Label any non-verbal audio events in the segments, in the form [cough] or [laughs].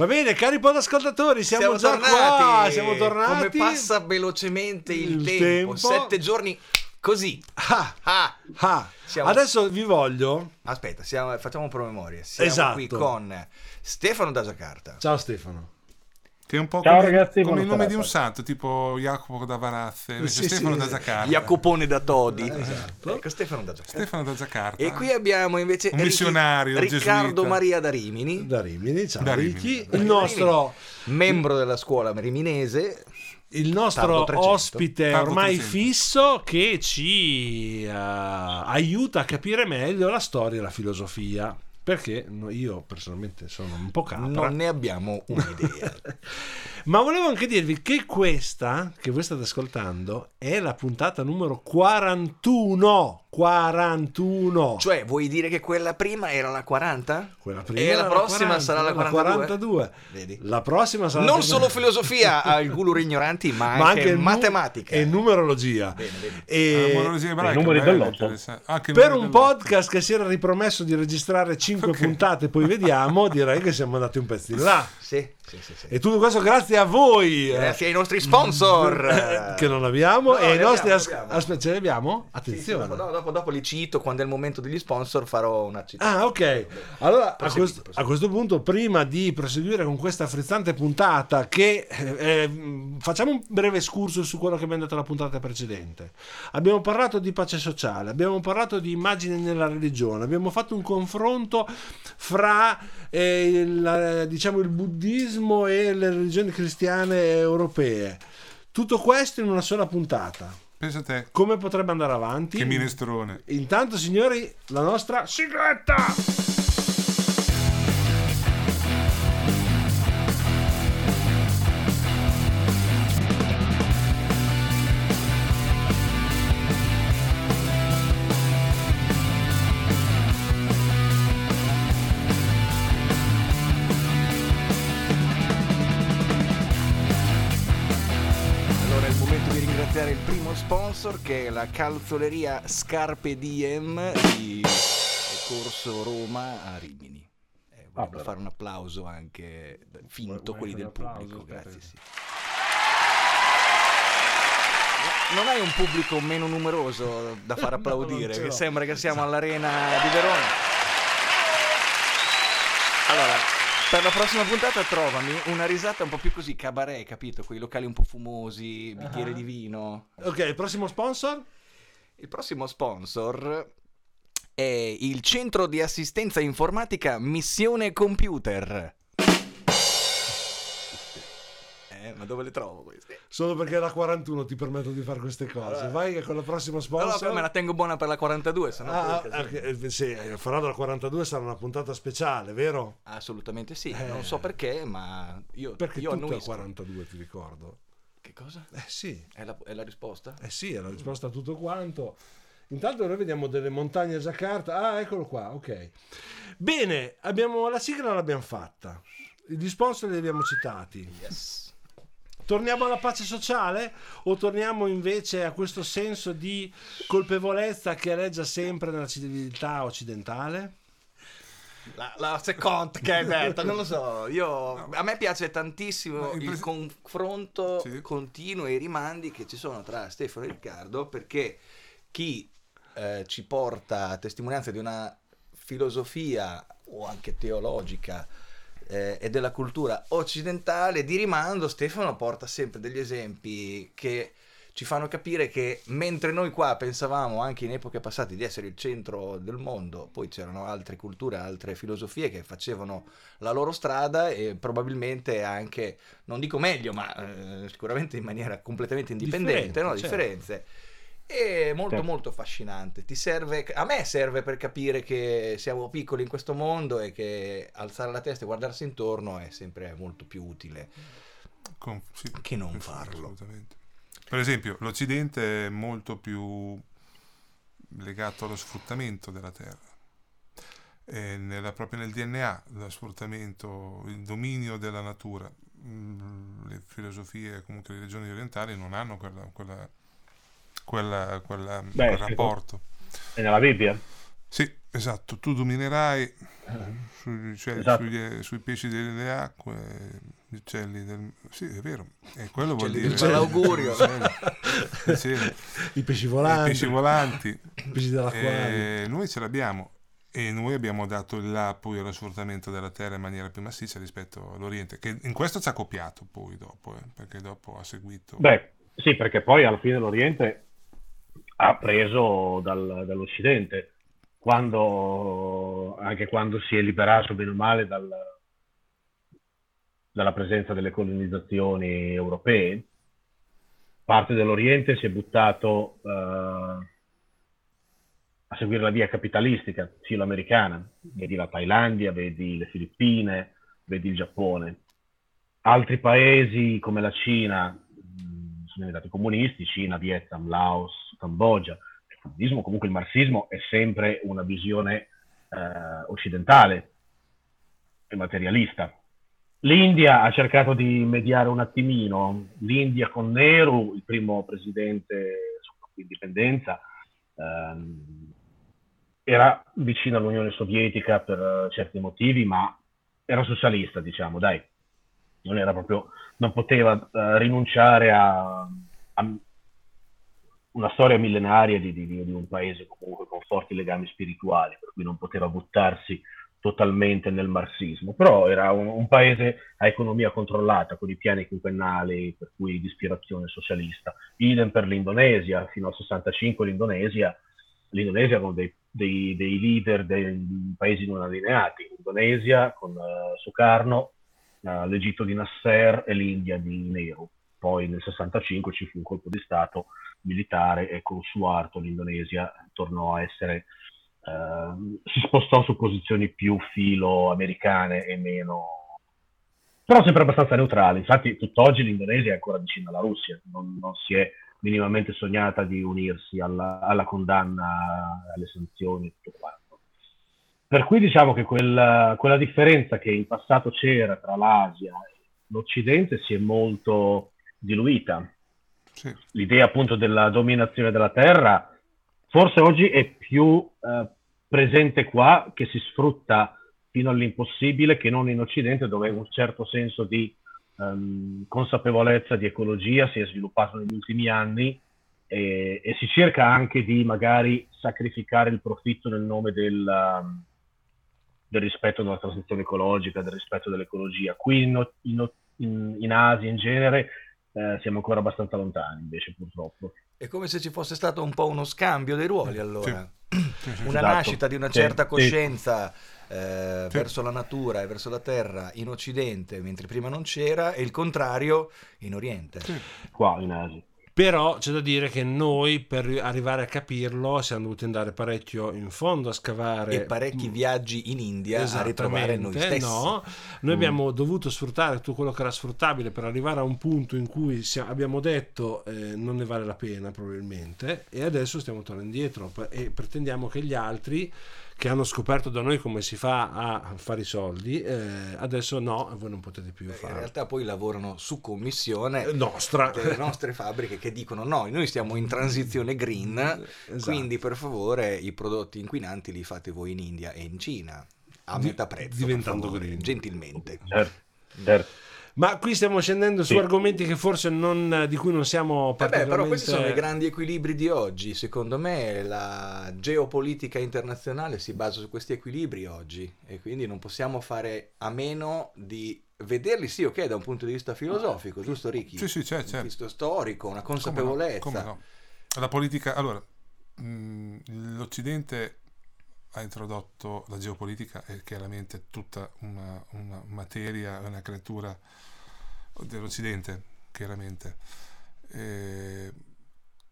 Va bene, cari podascoltatori, siamo, Siamo già tornati. qua, siamo tornati. Come passa velocemente il, Il tempo. tempo. Sette giorni così. Ah, Ah. ah. Siamo- Adesso vi voglio... Aspetta, siamo- facciamo un promemoria. Siamo Esatto. qui con Stefano da Giacarta. Ciao Stefano. Che è un po' Ciao, come, ragazzi, come il nome di un santo, tipo Jacopo da Varazze, invece Sì, Stefano sì. da Giacarta. Jacopone da Todi. Esatto. Ecco, Stefano da Giacarta. Stefano da Giacarta. E qui abbiamo invece Un missionario Riccardo gesuita. Maria da Rimini, Da Rimini, ciao Da. Rimini. Il nostro, membro della scuola riminese. il nostro Tardo 300. ospite Tardo ormai 300. fisso che ci eh, aiuta a capire meglio la storia e la filosofia. Perché io personalmente sono un po' capra. Non ne abbiamo un'idea. [laughs] Ma volevo anche dirvi che questa, che voi state ascoltando, è la puntata numero 41. 41. cioè, vuoi dire che quella prima era la 40? Quella prima e era la la prossima 40, sarà la 42? 42. Vedi? La prossima sarà Non la solo filosofia [laughs] al gulur ignoranti, ma, ma anche, anche matematica. e numerologia. Bene, bene. E Ah, morologia ebraica, numeri dell'otto. i per numeri un dell'otto. podcast che si era ripromesso di registrare 5 Ok. puntate, poi vediamo, [laughs] direi che siamo andati un pezzo in là. Sì, sì, sì, sì. E tutto questo grazie a voi. eh, Grazie ai nostri sponsor. [laughs] che non abbiamo No, e i nostri as- aspetta ce li abbiamo? Attenzione dopo, dopo- dopo li cito, quando è il momento degli sponsor farò una citazione. Ah, ok. Allora, a questo, a questo punto, prima di proseguire con questa frizzante puntata, che eh, eh, facciamo un breve escurso su quello che abbiamo detto la puntata precedente. Abbiamo parlato di pace sociale, abbiamo parlato di immagini nella religione, abbiamo fatto un confronto fra eh, il, diciamo, il buddismo e le religioni cristiane europee. Tutto questo in una sola puntata. Pensa a te, Come potrebbe andare avanti? che minestrone. Intanto, signori, la nostra sigletta. Sponsor che è la calzoleria Scarpe Diem di Corso Roma a Rimini. Eh, volevo Ah, fare un applauso anche finto Vuoi- quelli del pubblico, grazie. Sì. Non hai un pubblico meno numeroso da far [laughs] No, applaudire, ce che sembra che siamo all'arena di Verona. Allora, per la prossima puntata trovami una risata un po' più così cabaret, capito? Quei locali un po' fumosi, bicchiere Ah. di vino. Ok, il prossimo sponsor? Il prossimo sponsor è il centro di assistenza informatica Missione Computer. Eh, ma dove le trovo queste? Solo perché la 41 ti permetto di fare queste cose. Vai che con il prossimo No, sponsor. però me la tengo buona per la 42, sennò Ah, poi- ah, eh, sì, farà della 42 sarà una puntata speciale, vero? Assolutamente sì, Eh. non so perché, ma io, Perché io tutto è annuisco. 42, ti ricordo. Che cosa? Eh sì, È la, è la risposta? eh sì, è la risposta a tutto quanto. Intanto noi vediamo delle montagne a Giacarta. Ah, eccolo qua, ok. Bene, abbiamo la sigla l'abbiamo fatta. Gli sponsor li abbiamo citati. Yes. Torniamo alla pace sociale o torniamo invece a questo senso di colpevolezza che aleggia sempre nella civiltà occidentale? La, la seconda che hai detto, non lo so. Io, a me piace tantissimo il pres- confronto Sì. continuo e i rimandi che ci sono tra Stefano e Riccardo perché chi eh, ci porta a testimonianza di una filosofia o anche teologica eh, e della cultura occidentale di rimando, Stefano porta sempre degli esempi che ci fanno capire che mentre noi qua pensavamo anche in epoche passate di essere il centro del mondo, poi c'erano altre culture, altre filosofie che facevano la loro strada e probabilmente anche, non dico meglio, ma eh, sicuramente in maniera completamente indipendente, Differente, no? certo. differenze. È molto Certo. molto affascinante. Ti serve, a me serve per capire che siamo piccoli in questo mondo e che alzare la testa e guardarsi intorno è sempre molto più utile. Con- sì, Che non sì, farlo. assolutamente. Per esempio, l'Occidente è molto più legato allo sfruttamento della terra. E nella- proprio nel DNA, lo sfruttamento, il dominio della natura. Mm, Le filosofie, comunque le religioni orientali non hanno quella, quella- quella- quella- Beh, quel rapporto. È nella Bibbia. Sì, esatto, tu dominerai sui, cioè, Esatto. sugli- sui pesci delle acque, gli uccelli del... Sì, è vero. E quello vuol dire... Sì, sì. I pesci I volanti, pesci volanti. i pesci dell'acquario. Noi ce l'abbiamo e noi abbiamo dato il là poi allo sfruttamento della terra in maniera più massiccia rispetto all'Oriente, che in questo ci ha copiato poi dopo, eh, perché dopo ha seguito... Beh, sì, perché poi alla fine l'Oriente ha preso dal- dall'Occidente, quando, anche quando si è liberato bene o male dal- dalla presenza delle colonizzazioni europee, parte dell'Oriente si è buttato eh, a seguire la via capitalistica filoamericana, vedi la Thailandia, vedi le Filippine, vedi il Giappone. Altri paesi come la Cina sono diventati comunisti, Cina, Vietnam, Laos, Cambogia. Il comunismo, comunque il marxismo, è sempre una visione eh, occidentale e materialista. L'India ha cercato di mediare un attimino, l'India con Nehru, il primo presidente dopo l'indipendenza, ehm, era vicino all'Unione Sovietica per eh, certi motivi, ma era socialista, diciamo, dai. Non proprio, non poteva eh, rinunciare a, a una storia millenaria di, di- di un paese comunque con forti legami spirituali, per cui non poteva buttarsi totalmente nel marxismo, però era un, un paese a economia controllata, con i piani quinquennali, per cui di ispirazione socialista. Idem per l'Indonesia, fino al 65 l'Indonesia, l'Indonesia con dei, dei- dei leader dei paesi non allineati, l'Indonesia con eh, Sukarno, eh, l'Egitto di Nasser e l'India di Nehru. Poi nel 65 ci fu un colpo di Stato militare e con Suharto l'Indonesia tornò a essere ehm, si spostò su posizioni più filo americane e meno però sempre abbastanza neutrale infatti tutt'oggi l'Indonesia è ancora vicina alla Russia non, non si è minimamente sognata di unirsi alla, alla condanna alle sanzioni e tutto quanto. Per cui diciamo che quella, quella differenza che in passato c'era tra l'Asia e l'Occidente si è molto diluita Sì. l'idea appunto della dominazione della terra forse oggi è più eh, presente qua che si sfrutta fino all'impossibile che non in Occidente dove un certo senso di ehm, consapevolezza di ecologia si è sviluppato negli ultimi anni e, e si cerca anche di magari sacrificare il profitto nel nome del, um, del rispetto della transizione ecologica, del rispetto dell'ecologia. Qui in- in- in Asia in genere eh, siamo ancora abbastanza lontani invece purtroppo. È come se ci fosse stato un po' uno scambio dei ruoli allora. Sì. Una Esatto. nascita di una certa sì. coscienza eh, Sì. verso la natura e verso la terra in Occidente, mentre prima non c'era, e il contrario in Oriente. Sì. qua in Asia. Però c'è da dire che noi per arrivare a capirlo siamo dovuti andare parecchio in fondo a scavare E parecchi Mm, viaggi in India a ritrovare noi stessi. no. Noi Mm. abbiamo dovuto sfruttare tutto quello che era sfruttabile per arrivare a un punto in cui sia- abbiamo detto eh, non ne vale la pena probabilmente e adesso stiamo tornando indietro e pretendiamo che gli altri che hanno scoperto da noi come si fa a fare i soldi eh, adesso no, voi non potete più In farlo. realtà poi lavorano su commissione Eh, Nostra. delle nostre fabbriche che dicono no, noi stiamo in transizione green, Esatto. quindi per favore i prodotti inquinanti li fate voi in India e in Cina a Di- metà prezzo, diventando favore, green. gentilmente. Certo, certo. Ma qui stiamo scendendo su Sì. argomenti che forse non, di cui non siamo Vabbè, particolarmente... però questi sono i grandi equilibri di oggi. Secondo me la geopolitica internazionale si basa su questi equilibri oggi e quindi non possiamo fare a meno di vederli, sì, ok, da un punto di vista filosofico, giusto Ricky? Sì, sì, c'è, Un c'è. punto di vista storico, una Come no, consapevolezza. come no. La politica, allora, mh, l'Occidente ha introdotto la geopolitica, è chiaramente tutta una, una materia, una creatura dell'Occidente, chiaramente, eh,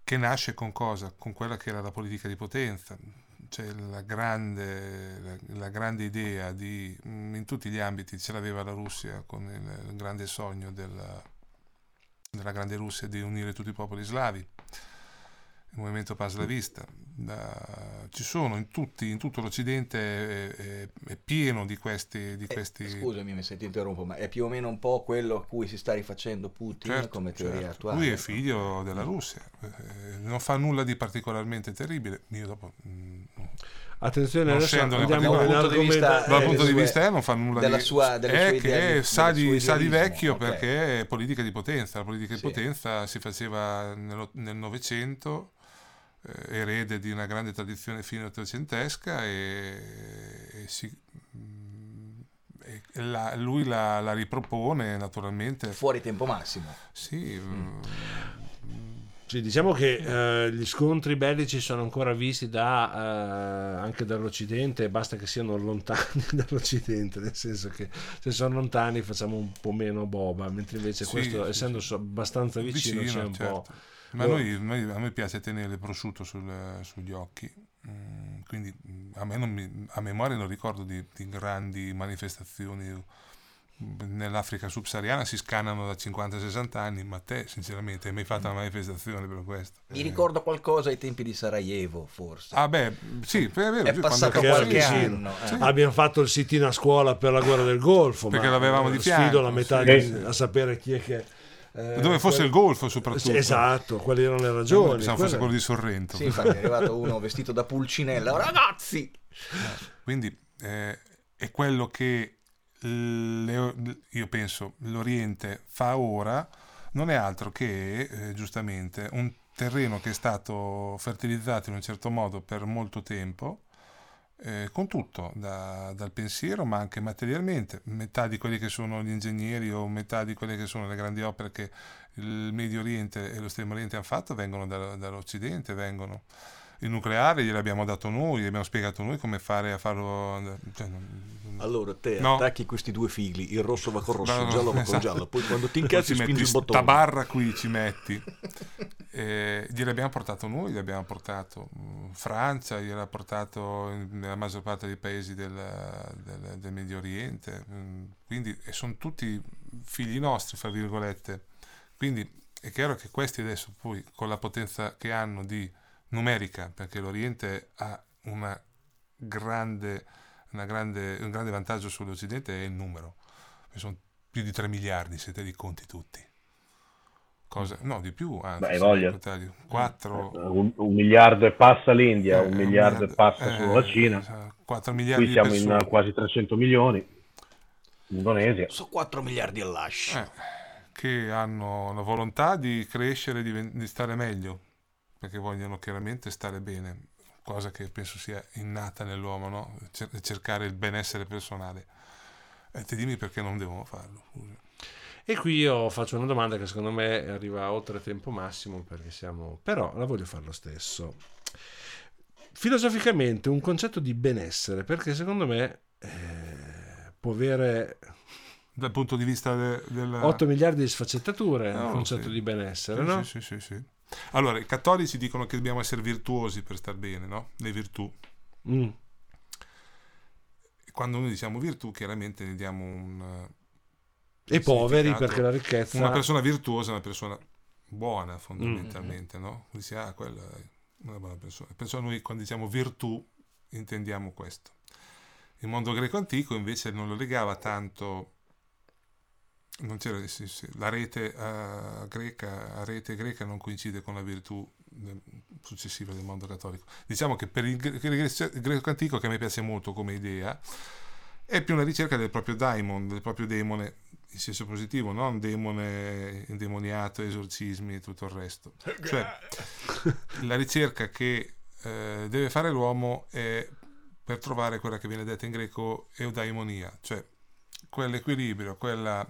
che nasce con cosa? Con quella che era la politica di potenza. C'è la grande, la, la grande idea di, in tutti gli ambiti, ce l'aveva la Russia con il, il grande sogno della, della grande Russia di unire tutti i popoli slavi, il movimento paslavista. Da- ci sono in, tutti, in tutto l'Occidente, è, è- è pieno di questi... Di Eh, questi Scusami se ti interrompo, ma è più o meno un po' quello a cui si sta rifacendo Putin Certo, come teoria certo. attuale. Lui è figlio della Russia, eh, non fa nulla di particolarmente terribile. Io dopo, mm, Attenzione, Non dal in punto di vista- dal punto di vista eh, non fa nulla della di sua- delle è sue che sa, di, sa di vecchio ok. perché è politica di potenza la politica di Sì. potenza si faceva nel Novecento erede di una grande tradizione fino ottocentesca e, e si- mm, e la- lui la, la ripropone naturalmente Fuori tempo massimo. sì mm, Sì, diciamo che eh, gli scontri bellici sono ancora visti da, eh, anche dall'Occidente, basta che siano lontani [laughs] dall'Occidente, nel senso che se sono lontani facciamo un po' meno boba, mentre invece Sì, questo, sì, essendo abbastanza vicino, c'è un certo. po'... Ma Oh. noi, noi- a me piace tenere il prosciutto sul- sugli occhi, mm, quindi a, me non mi- a memoria non ricordo di, di grandi manifestazioni. mm, Nell'Africa subsahariana si scannano da 50-60 anni, ma te sinceramente hai mai fatto una manifestazione per questo? Mi ricordo qualcosa ai tempi di Sarajevo, forse. Ah beh, sì, è vero. È sì, passato qualche sì, anno. eh. Abbiamo fatto il sit-in a scuola per la guerra del Golfo, Perché ma l'avevamo di sfido fianco, la metà sì. di- a sapere chi è che... eh, Dove fosse quel- il golfo soprattutto. Esatto, quali erano le ragioni. Pensavo fosse quelle- quello di Sorrento. Sì, infatti è arrivato uno vestito da pulcinella. Ragazzi! Quindi eh, è quello che le- io penso l'Oriente fa ora, non è altro che eh, giustamente un terreno che è stato fertilizzato in un certo modo per molto tempo, eh, con tutto, da- dal pensiero ma anche materialmente. Metà di quelli che sono gli ingegneri o metà di quelle che sono le grandi opere che il Medio Oriente e lo Estremo Oriente hanno fatto vengono da- dall'Occidente, vengono il nucleare gliel'abbiamo dato noi, gli abbiamo spiegato noi come fare a farlo. cioè, non- Allora te No. attacchi questi due figli, il rosso va col rosso, No, il no, giallo va esatto. giallo, poi quando ti incazzi ci spingi metti il bottone. barra qui ci metti Eh, gliel'abbiamo portato noi gliel'abbiamo portato mm, Francia gliel'ha portato nella maggior parte dei paesi del, del- del Medio Oriente mm, quindi e sono tutti figli nostri fra virgolette quindi è chiaro che questi adesso poi con la potenza che hanno di numerica perché l'Oriente ha una grande, una grande, un grande vantaggio sull'Occidente è il numero sono più di 3 miliardi se te li conti tutti. Cosa? No, di più. Anzi, Beh, hai voglia. 4, Un, un miliardo e passa l'India, Eh, un miliardo e passa solo la Cina. 4 miliardi Qui siamo in eh, quasi 300 milioni. Indonesia. Sono 4 miliardi lascio. Eh, che hanno la volontà di crescere, di, di stare meglio, perché vogliono chiaramente stare bene, cosa che penso sia innata nell'uomo, no? Cer- cercare il benessere personale. E ti dimmi perché non devono farlo. scusa. E qui io faccio una domanda che secondo me arriva oltre tempo massimo perché siamo... però la voglio fare lo stesso. Filosoficamente un concetto di benessere perché secondo me eh, può avere Dal punto di vista de- del... 8 miliardi di sfaccettature No, il concetto sì. di benessere, Sì, no? sì, sì, sì, sì. Allora, i cattolici dicono che dobbiamo essere virtuosi per star bene, no? Le virtù. Mm. Quando noi diciamo virtù, chiaramente ne diamo un... eh, E poveri perché la ricchezza... Una persona virtuosa è una persona buona, fondamentalmente, no? Dici, ah, quella è una buona persona. Perciò noi quando diciamo virtù intendiamo questo. Il mondo greco antico invece non lo legava tanto... Non c'era, sì, sì, la rete eh, greca, la rete greca non coincide con la virtù del- successiva del mondo cattolico. Diciamo che per il, gre- il gre- il greco antico, che a me piace molto come idea, è più una ricerca del proprio daimon, del proprio demone, in senso positivo, non demone indemoniato, esorcismi e tutto il resto. Cioè, [laughs] la ricerca che eh, deve fare l'uomo è per trovare quella che viene detta in greco eudaimonia, cioè quell'equilibrio, quella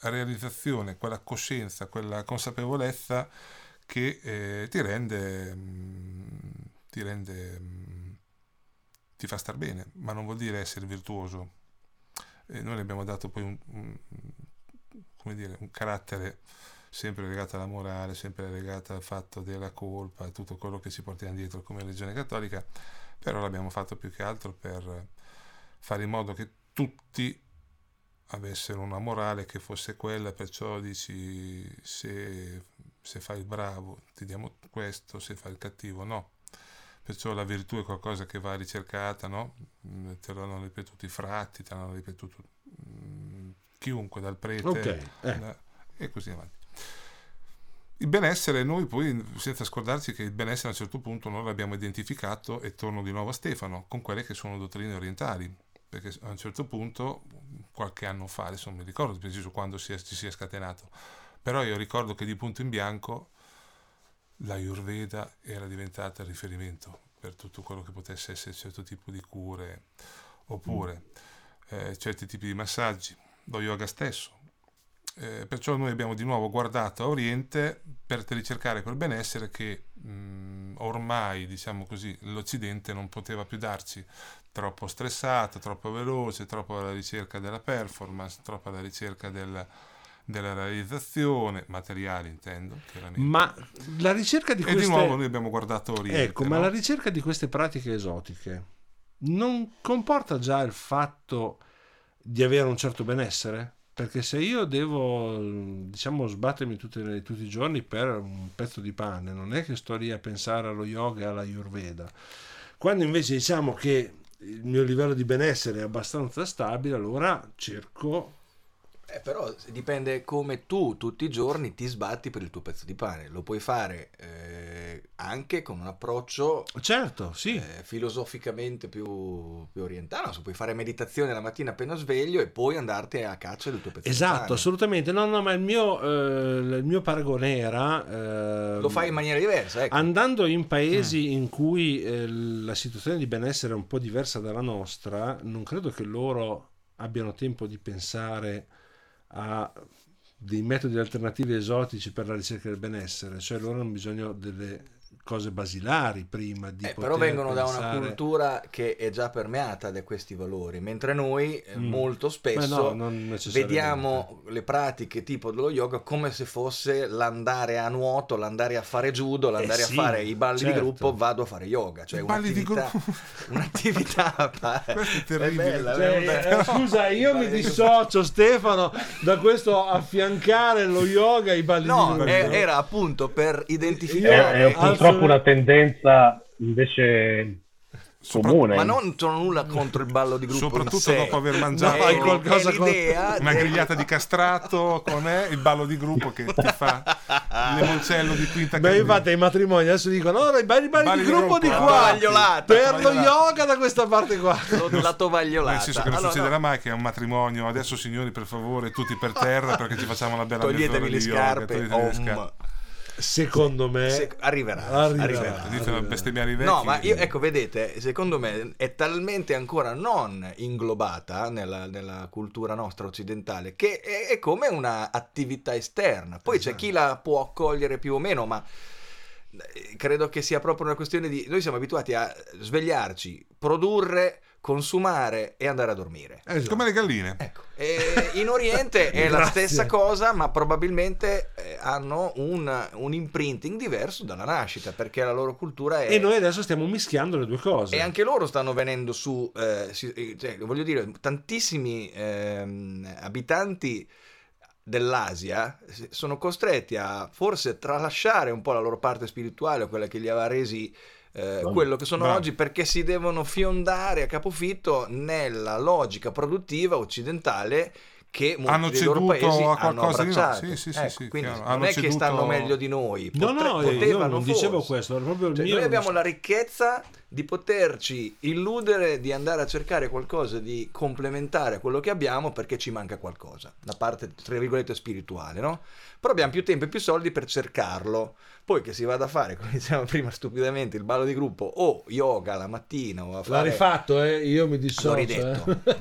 realizzazione, quella coscienza, quella consapevolezza che eh, ti rende, mm, ti rende, mm, ti fa star bene, ma non vuol dire essere virtuoso. E noi le abbiamo dato poi un, un- dire, un carattere sempre legato alla morale, sempre legato al fatto della colpa tutto quello che ci portiamo dietro come religione cattolica, però l'abbiamo fatto più che altro per fare in modo che tutti avessero una morale che fosse quella, perciò dici se, se fai il bravo ti diamo questo, se fai il cattivo no. Perciò la virtù è qualcosa che va ricercata, no? Mm, Te lo hanno ripetuto i frati, te l'hanno ripetuto chiunque, dal prete Ok, eh. da- e così avanti. Il benessere, noi poi, senza scordarci che il benessere a un certo punto noi l'abbiamo identificato, e torno di nuovo a Stefano, con quelle che sono dottrine orientali, perché a un certo punto, qualche anno fa, adesso non mi ricordo preciso quando si è, si sia scatenato, però io ricordo che di punto in bianco la Ayurveda era diventata il riferimento per tutto quello che potesse essere certo tipo di cure, oppure eh, certi tipi di massaggi, lo yoga stesso. Eh, perciò noi abbiamo di nuovo guardato a Oriente per ricercare quel benessere che mh, ormai, diciamo così, l'Occidente non poteva più darci. Troppo stressato, troppo veloce, troppo alla ricerca della performance, troppo alla ricerca del, della realizzazione materiale, intendo. chiaramente. Ma la ricerca di E queste... di nuovo noi abbiamo guardato Oriente. Ecco, ma no? la ricerca di queste pratiche esotiche non comporta già il fatto di avere un certo benessere? Perché se io devo, diciamo, sbattermi le- tutti i giorni per un pezzo di pane, non è che sto lì a pensare allo yoga e alla Ayurveda. Quando invece diciamo che il mio livello di benessere è abbastanza stabile, allora cerco Eh, però dipende come tu tutti i giorni ti sbatti per il tuo pezzo di pane. Lo puoi fare eh, anche con un approccio Certo, sì. eh, filosoficamente più, più orientale. Se puoi fare meditazione la mattina appena sveglio e poi andarti a caccia del tuo pezzo di Esatto, pane. assolutamente. No, no, ma il mio, eh, il mio paragone era... eh, Lo fai in maniera diversa, ecco. Andando in Mm. paesi in cui eh, la situazione di benessere è un po' diversa dalla nostra, non credo che loro abbiano tempo di pensare a dei metodi alternativi esotici per la ricerca del benessere, cioè loro hanno bisogno delle cose basilari prima di Eh, poter però vengono da una pensare- cultura che è già permeata da questi valori, mentre noi eh, Mm. molto spesso no, vediamo le pratiche tipo dello yoga come se fosse l'andare a nuoto, l'andare a fare judo, l'andare sì, a fare i balli certo. di gruppo, vado a fare yoga, cioè I balli di un'attività, gruppo. [laughs] un'attività è terribile. bella, Cioè, è bella. eh, scusa, io mi dissocio Stefano da questo affiancare lo yoga ai balli No, di gruppo. è- era appunto per È, identificare è purtroppo una tendenza invece comune. Ma non ho nulla contro il ballo di gruppo. Soprattutto dopo aver mangiato No, qualcosa con- una grigliata di castrato con eh, il ballo di gruppo che ti fa l'emoncello di quinta Beh, infatti ai matrimoni adesso dicono no, i balli, balli Balli di gruppo di qua tovagliolata, per lo yoga da questa parte qua Lo- la tovagliolata. Nel senso che non Allora, succederà no, mai che è un matrimonio. Adesso, signori, per favore, tutti per terra perché ci facciamo una bella Toglietevi le di yoga, scarpe. toglietevi le scarpe. Secondo me Se- arriverà, Arriverà. arriverà. Dite i vecchi. No, ma io, ecco, vedete, secondo me è talmente ancora non inglobata nella, nella cultura nostra occidentale che è, è come una attività esterna. Poi c'è chi la può accogliere più o meno, ma eh, credo che sia proprio una questione di... Noi siamo abituati a svegliarci, produrre, consumare e andare a dormire. Esatto. Come le galline. Ecco, e in Oriente è [laughs] la stessa cosa, ma probabilmente eh, hanno un, un imprinting diverso dalla nascita, perché la loro cultura è... e noi adesso stiamo mischiando le due cose E anche loro stanno venendo su, eh, si- eh, cioè, voglio dire, tantissimi ehm, abitanti dell'Asia si- sono costretti a forse tralasciare un po' la loro parte spirituale, quella che li aveva resi eh, quello che sono Bravo. oggi, perché si devono fiondare a capofitto nella logica produttiva occidentale che molti Hanno dei loro ceduto paesi a hanno no. abbracciato. Sì, sì, sì, Ecco, sì, quindi chiaro. non Hanno è che ceduto- stanno meglio di noi. no potre- no io potevano non dicevo forse. questo era proprio il Cioè, mio noi abbiamo la ricchezza di poterci illudere di andare a cercare qualcosa di complementare a quello che abbiamo perché ci manca qualcosa, la parte tra virgolette spirituale, no? Però abbiamo più tempo e più soldi per cercarlo. Poi che si vada a fare, [laughs] come dicevamo prima stupidamente, il ballo di gruppo o yoga la mattina o a l'ha fare rifatto eh? io mi L'ho dissocio ridetto. eh.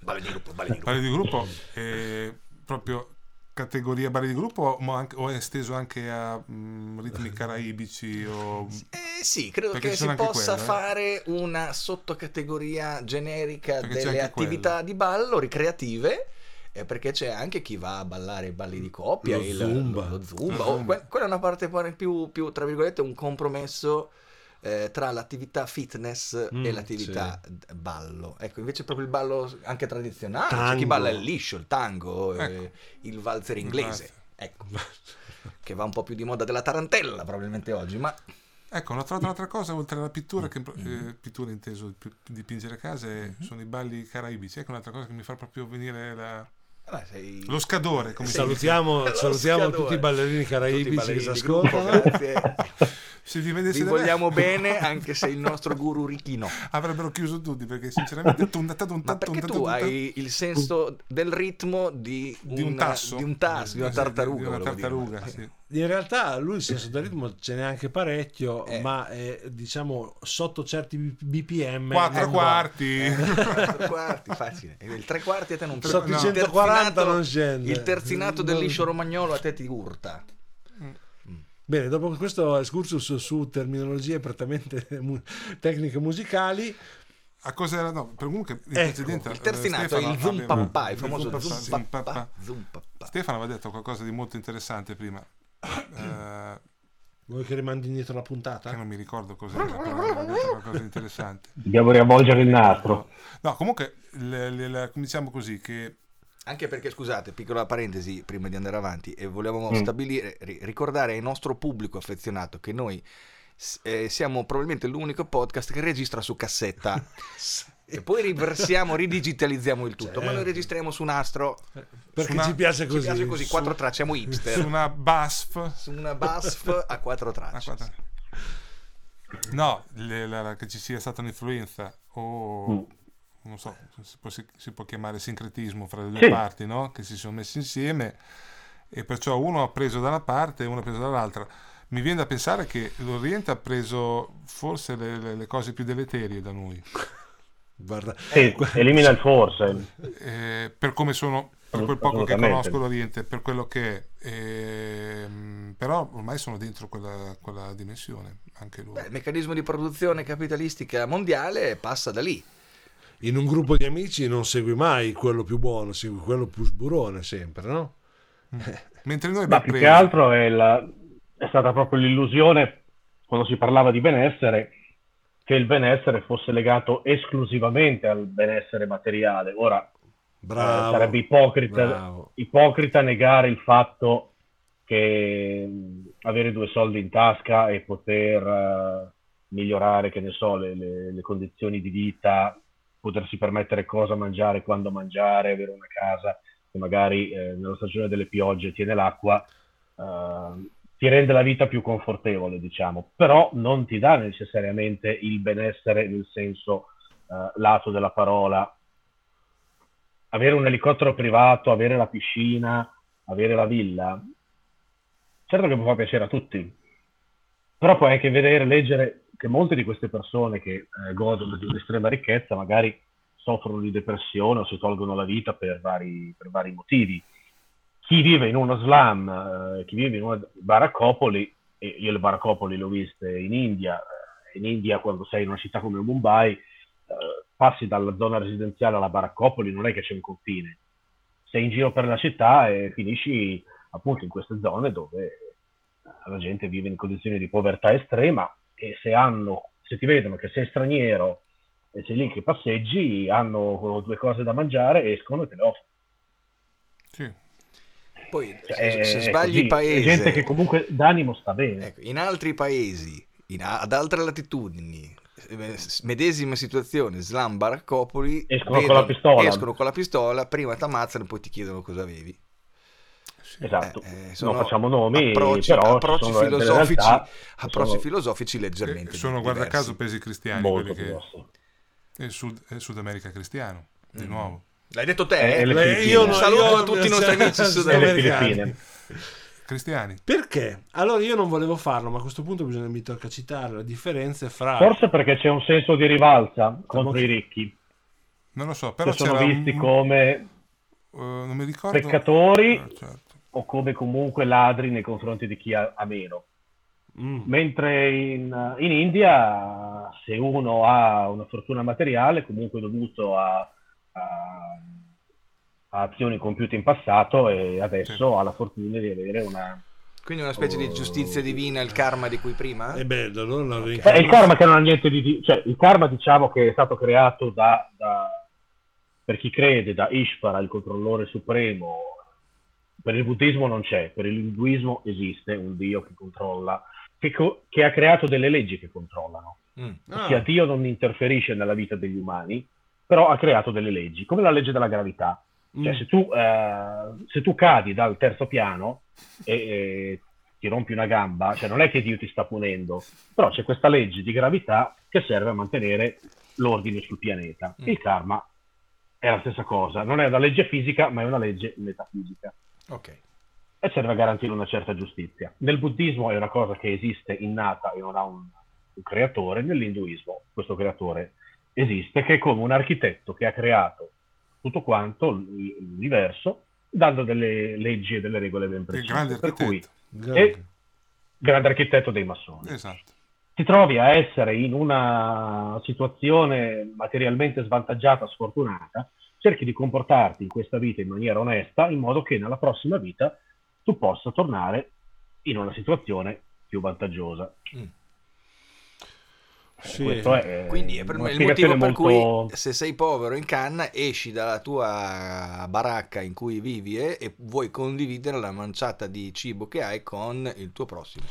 Ballo di gruppo, ballo di gruppo. Balli di gruppo è proprio categoria balli di gruppo ma anche- o è esteso anche a mm, ritmi [laughs] caraibici o... Eh sì, credo Perché che si possa quelle, eh. fare una sottocategoria generica Perché delle attività quello. di ballo ricreative. eh, perché c'è anche chi va a ballare i balli di coppia, Lo il- zumba. lo zumba. Lo Oh, zumba. que- quella è una parte più, più, tra virgolette, un compromesso eh, tra l'attività fitness Mm, e l'attività d- ballo. Ecco, invece proprio il ballo anche tradizionale, c'è chi Tango. balla il liscio, il tango, Ecco. eh, il valzer inglese. Ecco. [laughs] che va un po' più di moda della tarantella probabilmente oggi, ma Ecco, ho trovato un'altra cosa oltre alla pittura, che, eh, pittura inteso pi- dipingere case, sono i balli caraibici. Ecco un'altra cosa che mi fa proprio venire la, Ah, sei- Lo scadore, come si Salutiamo, [laughs] Lo salutiamo schiadore. tutti i ballerini Tutti i caraibici ballerini che ci gruppo, ascoltano. [laughs] Se vi vedessi Vi da me, vogliamo [laughs] bene anche se il nostro guru Ricky no. avrebbero chiuso tutti perché sinceramente [laughs] tunta, tunta, Ma perché tunta, tu hai il senso del ritmo di, di un tasso di un tasso, di una tartaruga. di una tartaruga sì. In realtà lui il senso del ritmo ce n'è anche parecchio, Eh. ma eh, diciamo sotto certi BPM. quattro non va. quarti [laughs] Quattro quarti, facile. E Il tre quarti a te non Sotto il 140 terzinato- non scende. Il terzinato del liscio romagnolo a te ti urta. Bene, dopo questo excursus su terminologie prettamente [laughs] mu- tecniche musicali, a cosa era no per comunque il Ecco, precedente Il eh, terzinato Stefano il zoom aveva- papà, il famoso zoom zoom papà, papà. papà. Zoom papà. Stefano aveva detto qualcosa di molto interessante prima [coughs] eh, vuoi che rimandi indietro la puntata? che non mi ricordo aveva detto qualcosa di interessante Dobbiamo riavvolgere il nastro. no comunque le- le- le- diciamo così che Anche perché, scusate, piccola parentesi prima di andare avanti, e volevamo Mm. stabilire, ri- ricordare al nostro pubblico affezionato che noi eh, siamo probabilmente l'unico podcast che registra su cassetta. [laughs] e poi riversiamo, ridigitalizziamo il tutto, ma noi Certo. registriamo su nastro. Perché una- ci piace Ci così. piace così, quattro tracce, siamo su hipster. una BASF Su una BASF a quattro a tracce. quattro- no le- la- la- che ci sia stata un'influenza o Mm. Non so si può, si- può chiamare sincretismo fra le due Sì. parti no? che si sono messi insieme e perciò uno ha preso da una parte e uno ha preso dall'altra mi viene da pensare che l'Oriente ha preso forse le, le- le cose più deleterie da noi [laughs] Guarda, Sì, elimina il forse. eh, per come sono per quel poco che conosco l'Oriente per quello che è Ehm, però ormai sono dentro quella, quella dimensione anche loro Beh, il meccanismo di produzione capitalistica mondiale passa da lì. In un gruppo di amici non segui mai quello più buono, segui quello più sburone sempre, no? mentre noi Ma più che preso altro è, la- è stata proprio l'illusione, quando si parlava di benessere, che il benessere fosse legato esclusivamente al benessere materiale. Ora, Bravo. eh, sarebbe ipocrita, bravo. ipocrita negare il fatto che mh, avere due soldi in tasca e poter eh, migliorare, che ne so, le, le- le condizioni di vita, potersi permettere cosa mangiare, quando mangiare, avere una casa che magari eh, nella stagione delle piogge tiene l'acqua, eh, ti rende la vita più confortevole, diciamo, però non ti dà necessariamente il benessere nel senso eh, lato della parola. Avere un elicottero privato, avere la piscina, avere la villa, certo che può far piacere a tutti, però puoi anche vedere, leggere che molte di queste persone che eh, godono di un'estrema ricchezza magari soffrono di depressione o si tolgono la vita per vari, per vari motivi. Chi vive in uno slam, eh, chi vive in una baraccopoli, e io le baraccopoli le ho viste in India, eh, in India quando sei in una città come Mumbai, eh, passi dalla zona residenziale alla baraccopoli, non è che c'è un confine. Sei in giro per la città e finisci appunto in queste zone dove la gente vive in condizioni di povertà estrema e se hanno, se ti vedono che sei straniero e sei lì che passeggi, hanno due cose da mangiare, escono e te le offrono. sì. Poi, Cioè, se, sbagli così. È gente paese, che comunque d'animo sta bene. ecco, in altri paesi, in- ad altre latitudini, medesima situazione, slam, baraccopoli, Escono con la pistola. escono con la pistola, prima ti ammazzano e poi ti chiedono cosa avevi. Esatto, Eh, eh, sono non facciamo nomi, approcci, però ci approcci filosofici, realtà approcci sono filosofici leggermente Eh, sono di- guarda diversi. caso paesi cristiani molto quelli che e il Sud, il Sud America cristiano di Mm. nuovo L'hai detto te? Eh, eh? Filippine. io saluto io- a tutti i nostri amici sudamericani. Filippine. cristiani Perché? Allora io non volevo farlo, ma a questo punto bisogna mi tocca citare le differenze fra Forse perché c'è un senso di rivalsa contro che- i ricchi, non lo so però che sono c'era visti un- come eh, non mi ricordo peccatori Ah, certo. O come comunque ladri nei confronti di chi ha, ha meno. Mm. Mentre in, in India, se uno ha una fortuna materiale, comunque dovuto a, a- a azioni compiute in passato e adesso Sì. ha la fortuna di avere una... Quindi una specie di giustizia divina, il karma di cui prima? È bello, allora lo Ok. Eh, il karma che non ha niente di... di- cioè il karma diciamo che è stato creato da, da- per chi crede, da Ishvara, il controllore supremo. Per il buddismo non c'è, per il induismo esiste un dio che controlla, che, co- che ha creato delle leggi che controllano. Mm. Ah, Ossia, Dio non interferisce nella vita degli umani, però ha creato delle leggi, come la legge della gravità. Cioè, Mm. se, tu, eh, se tu cadi dal terzo piano e, e ti rompi una gamba, cioè non è che Dio ti sta punendo, però c'è questa legge di gravità che serve a mantenere l'ordine sul pianeta. Mm. Il karma è la stessa cosa, non è una legge fisica, ma è una legge metafisica Ok. e serve a garantire una certa giustizia. Nel buddismo è una cosa che esiste innata e non ha un, un creatore, nell'induismo questo creatore esiste, che è come un architetto che ha creato tutto quanto l'universo, dando delle leggi e delle regole ben Il precise. grande per cui, architetto. Grande. e grande architetto dei massoni. Esatto. Ti trovi a essere in una situazione materialmente svantaggiata, sfortunata, cerchi di comportarti in questa vita in maniera onesta, in modo che nella prossima vita tu possa tornare in una situazione più vantaggiosa. Mm. Sì. Questo è Quindi è per me il motivo per molto- cui se sei povero in canna esci dalla tua baracca in cui vivi eh, e vuoi condividere la manciata di cibo che hai con il tuo prossimo.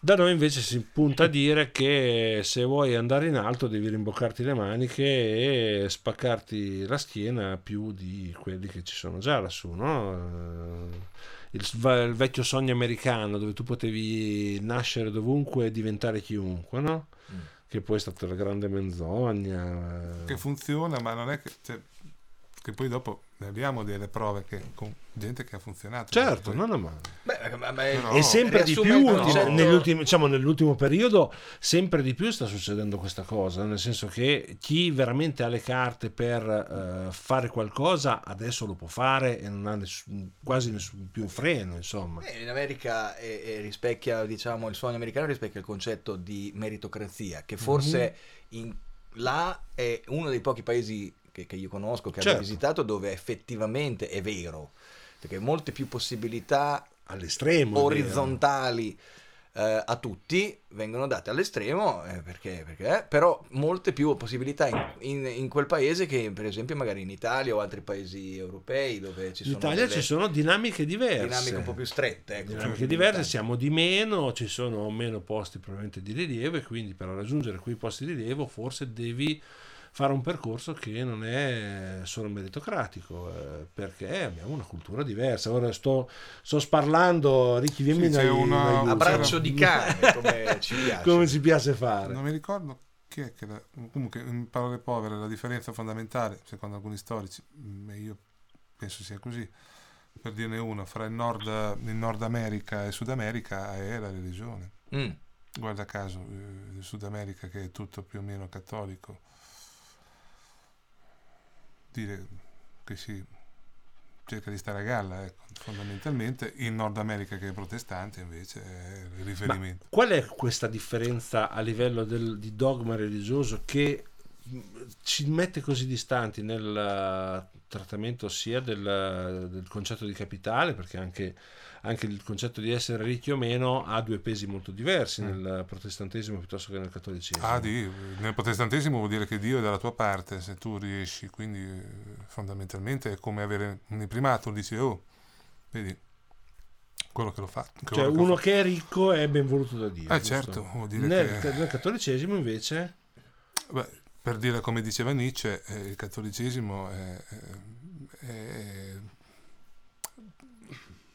Da noi invece si punta a dire che se vuoi andare in alto devi rimboccarti le maniche e spaccarti la schiena più di quelli che ci sono già lassù, no? Eh, Il, il vecchio sogno americano dove tu potevi nascere dovunque e diventare chiunque, no? Mm. Che poi è stata la grande menzogna. Che funziona, ma non è che... cioè, che poi dopo ne abbiamo delle prove che, con gente che ha funzionato. Certo, Poi- non è male. Beh, ma- ma- Però- e sempre di più il ultimo- concetto- negli ultimi- diciamo, nell'ultimo periodo sempre di più sta succedendo questa cosa nel senso che chi veramente ha le carte per eh, fare qualcosa adesso lo può fare e non ha nessun- quasi nessun più freno insomma Eh, in America eh, rispecchia, diciamo, il sogno americano rispecchia il concetto di meritocrazia, che forse Mhm. in- là è uno dei pochi paesi che, che io conosco, che Certo. abbia visitato, dove effettivamente è vero, perché molte più possibilità all'estremo orizzontali eh, a tutti vengono date all'estremo, eh, perché, perché- però molte più possibilità in, in- in quel paese che per esempio magari in Italia o altri paesi europei dove ci vero. in sono Italia ci sono dinamiche diverse dinamiche un po' più strette. Ecco, dinamiche diverse, siamo di meno, ci sono meno posti probabilmente di rilievo e quindi per raggiungere quei posti di rilievo forse devi fare un percorso che non è solo meritocratico eh, perché abbiamo una cultura diversa. Ora sto, sto sparlando, Ricky, vieni Sì, c'è in una- aiuto. A braccio di cane, [laughs] come ci piace. come ci piace fare. Non mi ricordo chi è che la- comunque in parole povere la differenza fondamentale, secondo alcuni storici, mm, e io penso sia così, per dirne uno, fra il Nord, il Nord America e Sud America è la religione. Mm. Guarda caso, eh, il Sud America che è tutto più o meno cattolico, dire che si cerca di stare a galla, ecco, fondamentalmente. Il Nord America che è protestante invece è il riferimento. Qual è questa differenza a livello del- di dogma religioso che mh, ci mette così distanti nel eh, trattamento sia del, del concetto di capitale, perché anche, anche il concetto di essere ricchi o meno ha due pesi molto diversi nel protestantesimo piuttosto che nel cattolicesimo. Ah, di, nel protestantesimo vuol dire che Dio è dalla tua parte se tu riesci, quindi eh, fondamentalmente è come avere un primato, dici oh, vedi, quello che lo fa. Cioè che lo uno fa. che è ricco è ben voluto da Dio. Eh giusto? certo, vuol dire nel, che... nel cattolicesimo invece Beh, per dire come diceva Nietzsche, eh, il cattolicesimo è, è- è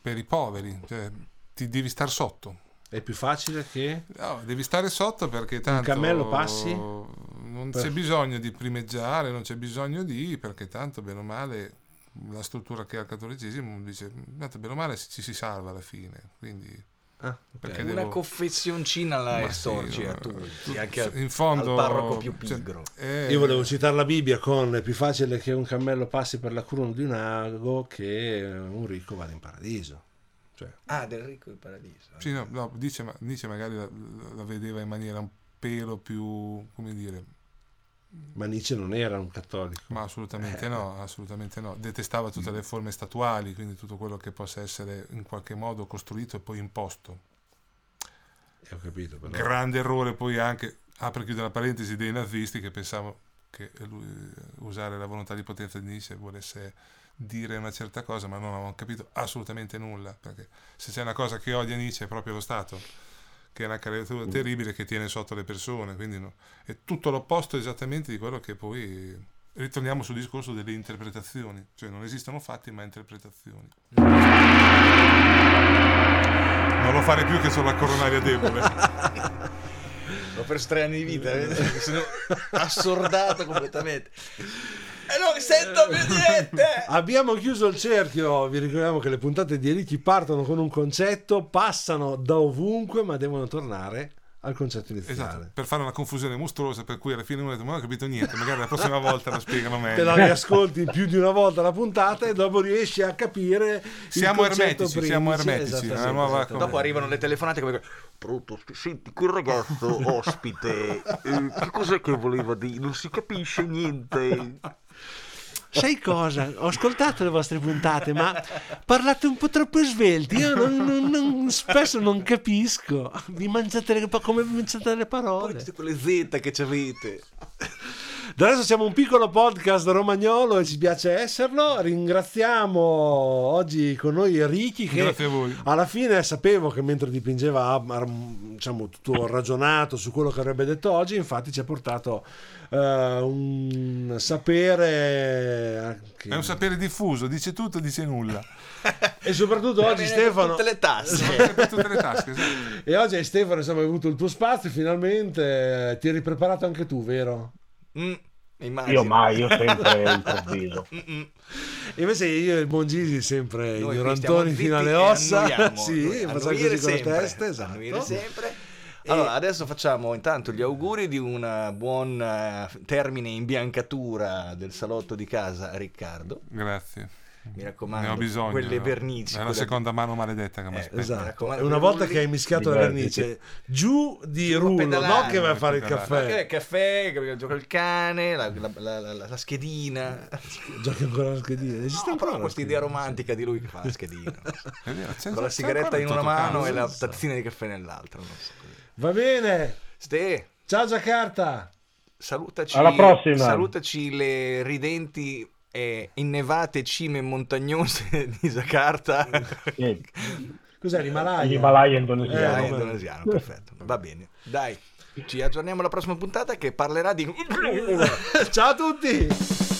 per i poveri, cioè, ti devi star sotto. è più facile che... No, devi stare sotto perché tanto cammello passi? non Per- c'è bisogno di primeggiare, non c'è bisogno di perché tanto bene o male la struttura che ha il cattolicesimo dice tanto bene o male ci si salva alla fine, quindi Ah, Una devo- confezioncina la estorci sì, tutti, anche al, in fondo al parroco più cioè, pigro. è- Io volevo citare la Bibbia con è più facile che un cammello passi per la cruna di un ago che un ricco vada in paradiso. Cioè, Ah, del ricco del paradiso. Sì, no, no, dice, ma- dice magari la, la vedeva in maniera un pelo più, come dire, ma Nietzsche non era un cattolico. ma Eh. assolutamente no, assolutamente no. Detestava tutte le forme statuali, quindi tutto quello che possa essere in qualche modo costruito e poi imposto. Eh, ho capito, però. Grande errore poi anche, apre e chiude la parentesi, dei nazisti che pensavano che lui, usare la volontà di potenza di Nietzsche volesse dire una certa cosa, ma non avevano capito assolutamente nulla, perché se c'è una cosa che odia Nietzsche è proprio lo Stato, che è una creatura terribile che tiene sotto le persone, quindi no- è tutto l'opposto esattamente di quello che poi ritorniamo sul discorso delle interpretazioni, cioè non esistono fatti ma interpretazioni. Non lo fare più che sono la coronaria debole. [laughs] L'ho perso tre anni di vita, sono assordato completamente. E non sento più niente! [laughs] Abbiamo chiuso il cerchio, vi ricordiamo che le puntate di Eliti partono con un concetto, passano da ovunque ma devono tornare al concetto iniziale. Esatto, per fare una confusione mostruosa per cui alla fine uno ha detto ma non ho capito niente, magari la prossima [laughs] volta la spiegano Te la meglio. riascolti più di una volta la puntata e dopo riesci a capire Siamo ermetici, siamo ermetici, nuova esattamente. Dopo arrivano le telefonate come Pronto, senti, quel ragazzo ospite, [laughs] eh, che cos'è che voleva dire? Non si capisce niente. Sai cosa? Ho ascoltato le vostre puntate, ma parlate un po' troppo svelti. Io non- non- non- spesso non capisco. Vi mangiate le, come vi mangiate le poi parole. tutte quelle Z che ci avete. Da adesso siamo un piccolo podcast romagnolo e ci piace esserlo. Ringraziamo oggi con noi Ricky che Grazie a voi. alla fine sapevo che mentre dipingeva diciamo, tutto ragionato su quello che avrebbe detto oggi, infatti ci ha portato eh, un sapere anche- È un sapere diffuso, dice tutto, dice nulla. e soprattutto oggi Stefano Tutte le per tutte le tasche. esatto. e oggi Stefano insomma hai avuto il tuo spazio finalmente ti eri preparato anche tu vero? Mm, immagino. Io mai, io sempre [laughs] improvviso. Invece io e il Bongisi sempre Noi ignorantoni fino alle e ossa. [laughs] sì, facciamo così con le sempre, teste, esatto. sempre. Allora, adesso facciamo intanto gli auguri di un buon eh, termine in biancatura del salotto di casa Riccardo. Grazie. Mi raccomando, ne ho bisogno. quelle no? vernici. È la quelle- seconda mano maledetta che mi Eh, aspetta. Esatto. raccomando, una volta che hai mischiato la vernice giù di rullo, non che vai a fare il caffè. il caffè, che gioca il cane, la, la- la- la- la schedina. [laughs] Giochi ancora la schedina. Esiste No, ancora questa idea romantica di lui che fa la schedina. [laughs] Con la sigaretta in una mano e la tazzina di caffè nell'altra. so. Va bene. Ste, Ciao Giacarta. salutaci, Alla prossima. salutaci le ridenti e innevate cime montagnose [laughs] di Jakarta. Sì, Cos'è l'Himalaya? L'Himalaya Eh, indonesiano. vabbè. indonesiano, perfetto. Va bene. Dai, ci aggiorniamo alla prossima puntata che parlerà di... Ciao a tutti.